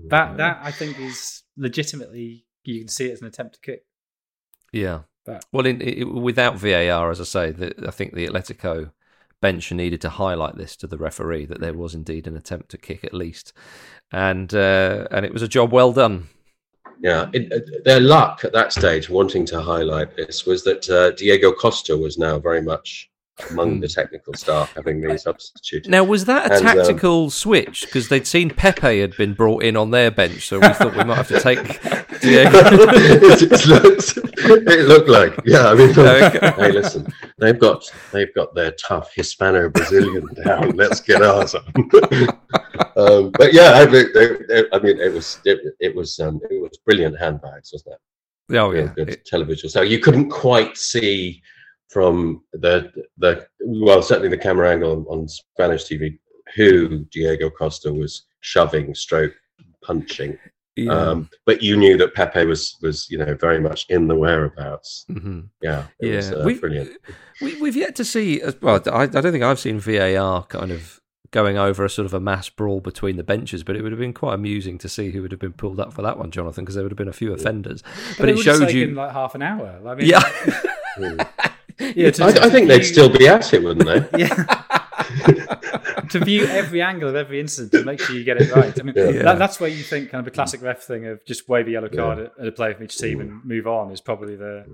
That that I think is legitimately you can see it as an attempt to kick. Yeah. That- Well, in, i without VAR, as I say, the, I think the Atletico bench needed to highlight this to the referee that there was indeed an attempt to kick at least, and uh, and it was a job well done. Yeah, it, it- their luck at that stage, wanting to highlight this, was that uh, Diego Costa was now very much among the technical staff, having been substituted. Now, was that a And, um, tactical switch? Because they'd seen Pepe had been brought in on their bench, so we thought we might have to take (laughs) Diego. it, it looked, it looked like, yeah. I mean, Okay. (laughs) hey, listen, they've got they've got their tough Hispano Brazilian (laughs) down. Let's get ours on. um, but yeah, I mean, they- they- I mean, it was it, it was um, it was brilliant handbags, wasn't it? Oh yeah, good It- television. So you couldn't quite see from the the well, certainly the camera angle on, on Spanish TV who Diego Costa was shoving, stroke, punching. yeah. Um, but you knew that Pepe was was you know very much in the whereabouts. Mhm. Yeah, it Yeah, was, uh, we've, brilliant. We, we've yet to see. Well, I, I don't think I've seen VAR kind of going over a sort of a mass brawl between the benches, but it would have been quite amusing to see who would have been pulled up for that one, Jonathan, because there would have been a few offenders. But, it, would have showed you. like half an hour. I mean, yeah, (laughs) Mm. Yeah. To, I, to I think they'd view- still be at it, wouldn't they? (laughs) yeah. (laughs) to view every angle of every incident to make sure you get it right. I mean, Yeah. that, that's where you think kind of a classic ref thing of just wave a yellow card at, at a player from each team and move on is probably the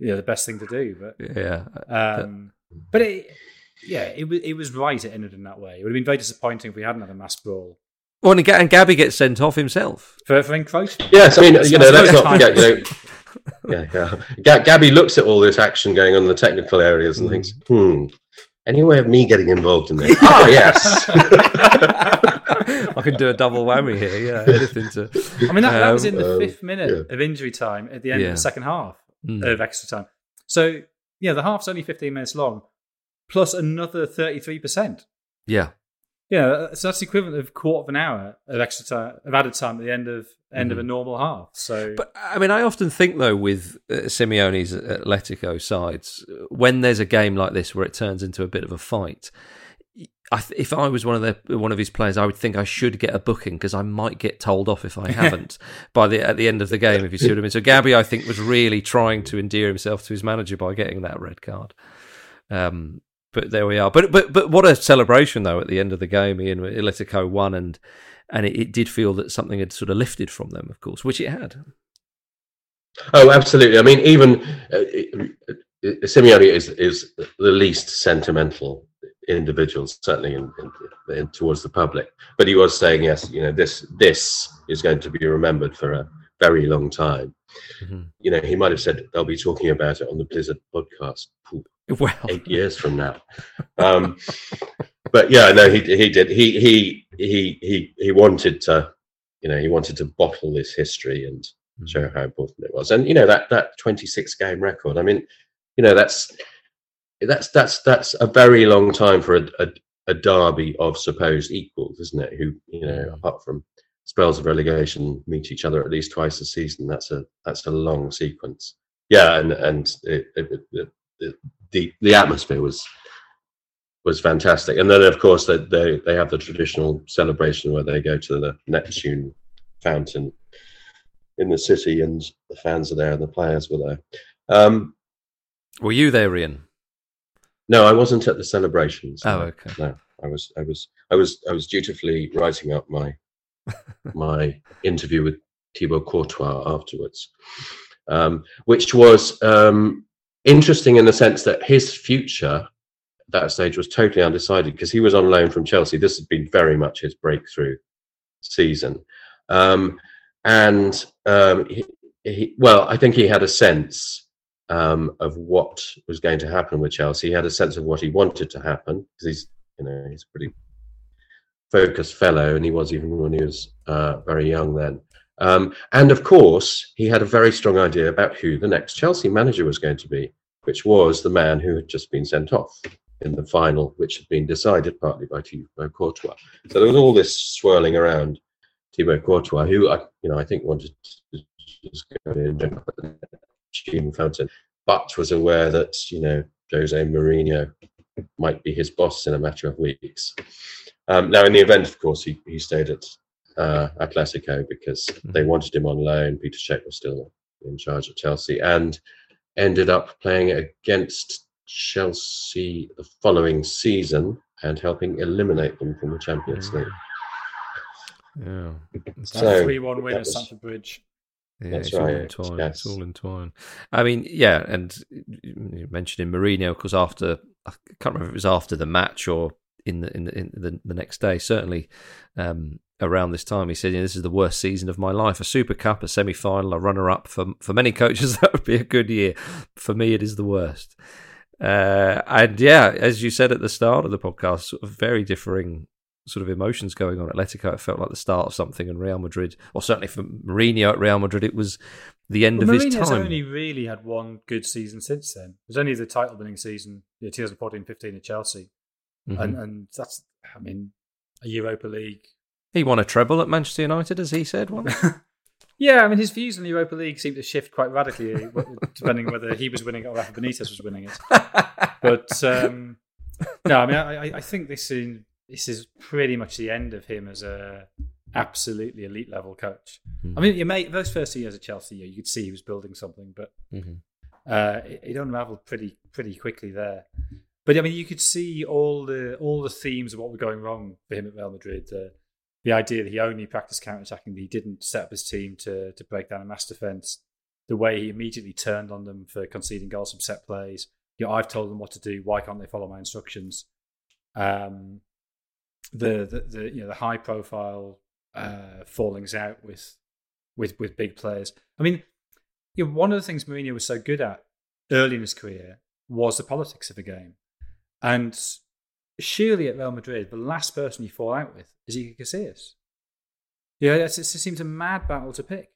yeah the best thing to do. But yeah. um, but it, yeah, it was it was right. It ended in that way. It would have been very disappointing if we hadn't had a mass brawl Well, and, Ga- and Gabi gets sent off himself. for for encroachment. Yes, I mean you know let's That's not forget. You know, (laughs) yeah, yeah. Ga- Gabi looks at all this action going on in the technical areas and thinks, hmm, any way of me getting involved in this? Ah, (laughs) yes. (laughs) I can do a double whammy here. Yeah, anything to. I mean, that, that was in the Um, fifth minute of injury time at the end Yeah. of the second half Mm. of extra time. So, yeah, the half's only 15 minutes long, plus another 33%. Yeah, Yeah, so that's the equivalent of quarter of an hour of extra time, of added time at the end of end of a normal half. So, Mm-hmm. But I mean, I often think though with uh, Simeone's Atletico sides, when there's a game like this where it turns into a bit of a fight, I th- if I was one of the one of his players, I would think I should get a booking because I might get told off if I (laughs) haven't by the at the end of the game. If you see what I mean. So Gabi, I think, was really trying to endear himself to his manager by getting that red card. Um, but there we are. But but but what a celebration though at the end of the game. Ian Atletico won and. And it, it did feel that something had sort of lifted from them, of course, which it had. Oh, absolutely. I mean, even uh, uh, Simeone is is the least sentimental individual, certainly in, in, in, towards the public. But he was saying, yes, you know, this this is going to be remembered for a very long time. Mhm. You know, he might have said they'll be talking about it on the Blizzard podcast (laughs) Well, eight years from now. Um, (laughs) but yeah, no, he he did. He he he he he wanted to, you know, he wanted to bottle this history and show how important it was. And you know that that 26 game record. I mean, you know that's that's that's that's a very long time for a, a, a derby of supposed equals, isn't it? Who you know, apart from spells of relegation, meet each other at least twice a season. That's a that's a long sequence. Yeah, and and it, it, it, the the atmosphere was was fantastic. And then of course they they they have the traditional celebration where they go to the Neptune fountain in the city, and the fans are there and the players were there. Um, were you there, Ian? no, I wasn't at the celebrations. Oh, okay. No, I was, I was, I was, I was dutifully writing up my my interview with Thibaut Courtois afterwards, um, which was um, interesting in the sense that his future at that stage was totally undecided because he was on loan from Chelsea. This had been very much his breakthrough season, um, and um, he, he, well, I think he had a sense um, of what was going to happen with Chelsea. He had a sense of what he wanted to happen because he's, you know, he's pretty focused fellow, and he was even when he was uh, very young then. Um, and of course, he had a very strong idea about who the next Chelsea manager was going to be, which was the man who had just been sent off in the final, which had been decided partly by Thibaut Courtois. So there was all this swirling around Thibaut Courtois, who I, you know, I think wanted to just go in and jump at the fountain, but was aware that you know Jose Mourinho might be his boss in a matter of weeks. Um, now, in the event, of course, he, he stayed at uh, Atletico because mm-hmm. they wanted him on loan. Petr Cech was still in charge of Chelsea and ended up playing against Chelsea the following season and helping eliminate them from the Champions League. Yeah. So, 3 1 win at Stamford Bridge. Yeah, That's it's right. all entwined. Yes. It's all entwined. I mean, yeah, and you mentioned in Mourinho, because after I can't remember if it was after the match or in the in the, in the, the next day. Certainly, um, around this time, he said, yeah, "This is the worst season of my life. A Super Cup, a semi final, a runner up. For for many (laughs) coaches, that would be a good year. For me, it is the worst." Uh, and yeah, as you said at the start of the podcast, sort of very differing sort of emotions going on. Atletico, it felt like the start of something, and Real Madrid, or certainly for Mourinho at Real Madrid, it was the end well, of Mourinho's his time. only really had one good season since then. It was only the title-winning season, 2014-15 at Chelsea, mm-hmm. and and that's, I mean, a Europa League. He won a treble at Manchester United, as he said. (laughs) yeah, I mean, his views on the Europa League seemed to shift quite radically, depending whether he was winning it or Rafa Benitez was winning it. (laughs) But um, no, I mean, I, I think this in this is pretty much the end of him as a absolutely elite level coach. Mm-hmm. I mean, you may those first two years at Chelsea, you could see he was building something, but mm-hmm. uh, it, it, unraveled pretty pretty quickly there. But I mean, you could see all the all the themes of what were going wrong for him at Real Madrid. Uh, the idea that he only practiced counter attacking, that he didn't set up his team to to break down a mass defense. The way he immediately turned on them for conceding goals from set plays. You know, I've told them what to do. Why can't they follow my instructions? Um, the, the, the you know the high profile uh, fallings out with with with big players. I mean, you know, one of the things Mourinho was so good at early in his career was the politics of the game, and surely at Real Madrid, the last person you fall out with is Iker Casillas. Yeah, it seems a mad battle to pick.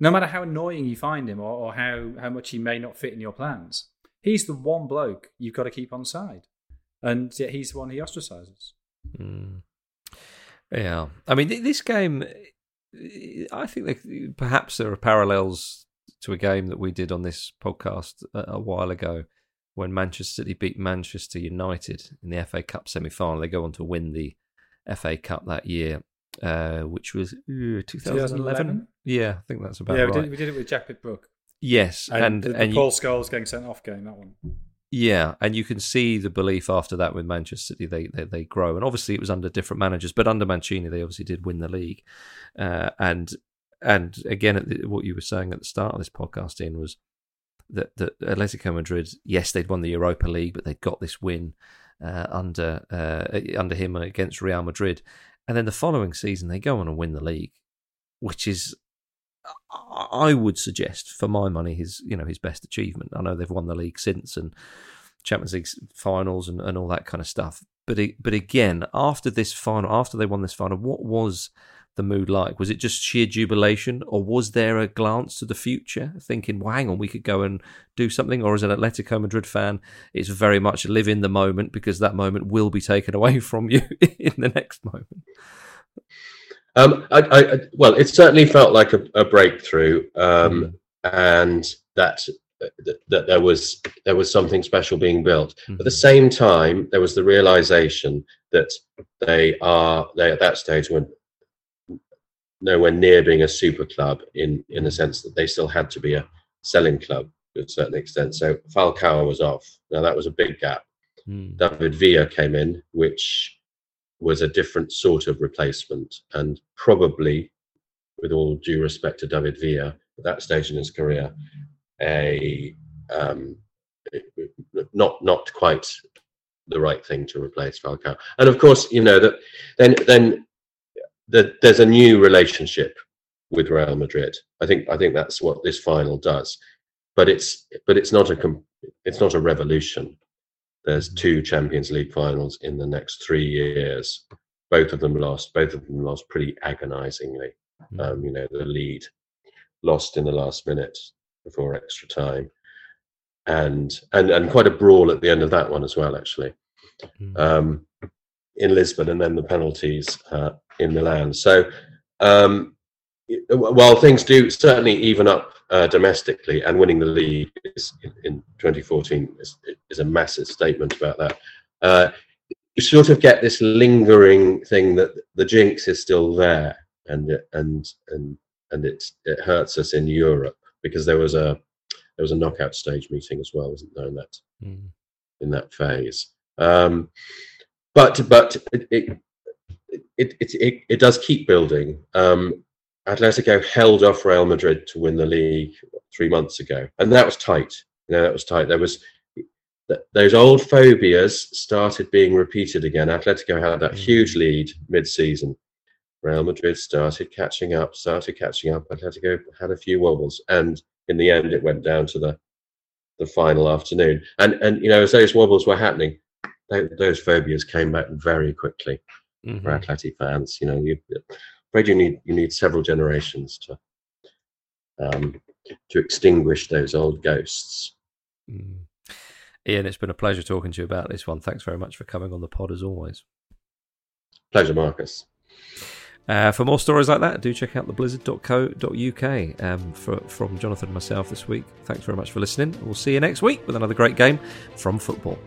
No matter how annoying you find him or, or how, how much he may not fit in your plans, he's the one bloke you've got to keep on side. And yet he's the one he ostracizes. Mm. Yeah, I mean, this game, I think that perhaps there are parallels to a game that we did on this podcast a, a while ago when Manchester City beat Manchester United in the FA Cup semi final. They go on to win the FA Cup that year, uh, which was uh, 2011? Yeah, I think that's about yeah, right. Yeah, we, we, did it with Jack Pitt-Brook. Yes, and, and, the, the and Paul you, Scholes getting sent off game, that one. Yeah, and you can see the belief after that with Manchester City. They, they they grow, and obviously it was under different managers, but under Mancini they obviously did win the league. Uh, and and again, what you were saying at the start of this podcast, Ian, was that that Atletico Madrid, yes, they'd won the Europa League, but they'd got this win uh, under uh, under him against Real Madrid, and then the following season they go on and win the league, which is I would suggest, for my money, his you know his best achievement. I know they've won the league since and Champions League finals and, and all that kind of stuff. But it, but again, after this final, after they won this final, what was the mood like? Was it just sheer jubilation, or was there a glance to the future, thinking, "Well, hang on, we could go and do something"? Or as an Atletico Madrid fan, it's very much live in the moment because that moment will be taken away (laughs) from you in the next moment. Um, I, I, well, it certainly felt like a, a breakthrough, um, mm. and that, that, that there was there was something special being built. Mm. At the mm-hmm. same time, there was the realization that they are they at that stage were nowhere near being a super club in in the sense that they still had to be a selling club to a certain extent. So Falcao was off. Now that was a big gap. Mm. David Villa came in, which was a different sort of replacement and probably with all due respect to David Villa at that stage in his career a um, not not quite the right thing to replace Falcao and of course you know that then then the, there's a new relationship with Real Madrid I think I think that's what this final does but it's but it's not a it's not a revolution there's two Champions League finals in the next three years. both of them lost. Both of them lost pretty agonisingly. Mm. Um, you know, the lead lost in the last minute before extra time, and and and quite a brawl at the end of that one as well, actually, Mm. um, in Lisbon, and then the penalties uh, in Milan. So um, while things do certainly even up uh, domestically, and winning the league is, in 2014 is, is a massive statement about that. Uh, you sort of get this lingering thing that the jinx is still there, and it- and and and it it hurts us in Europe because there was a there was a knockout stage meeting as well, wasn't there? In that Mm. in that phase. Um, but but it it, it it it does keep building. Um, Atletico held off Real Madrid to win the league three months ago, and that was tight. You know, that was tight. There was th- those old phobias started being repeated again. Atletico had that huge lead mid-season. Real Madrid started catching up, started catching up. Atletico had a few wobbles, and in the end, it went down to the the final afternoon. And and you know, as those wobbles were happening, tho- those phobias came back very quickly Mhm. for Atleti fans. You know, you afraid you need you need several generations to um, to extinguish those old ghosts. Mm. Ian, it's been a pleasure talking to you about this one. Thanks very much for coming on the pod as always. Pleasure, Marcus. Uh, for more stories like that, do check out theblizzard.co.uk. Um, for, from Jonathan and myself this week, thanks very much for listening. We'll see you next week with another great game from football.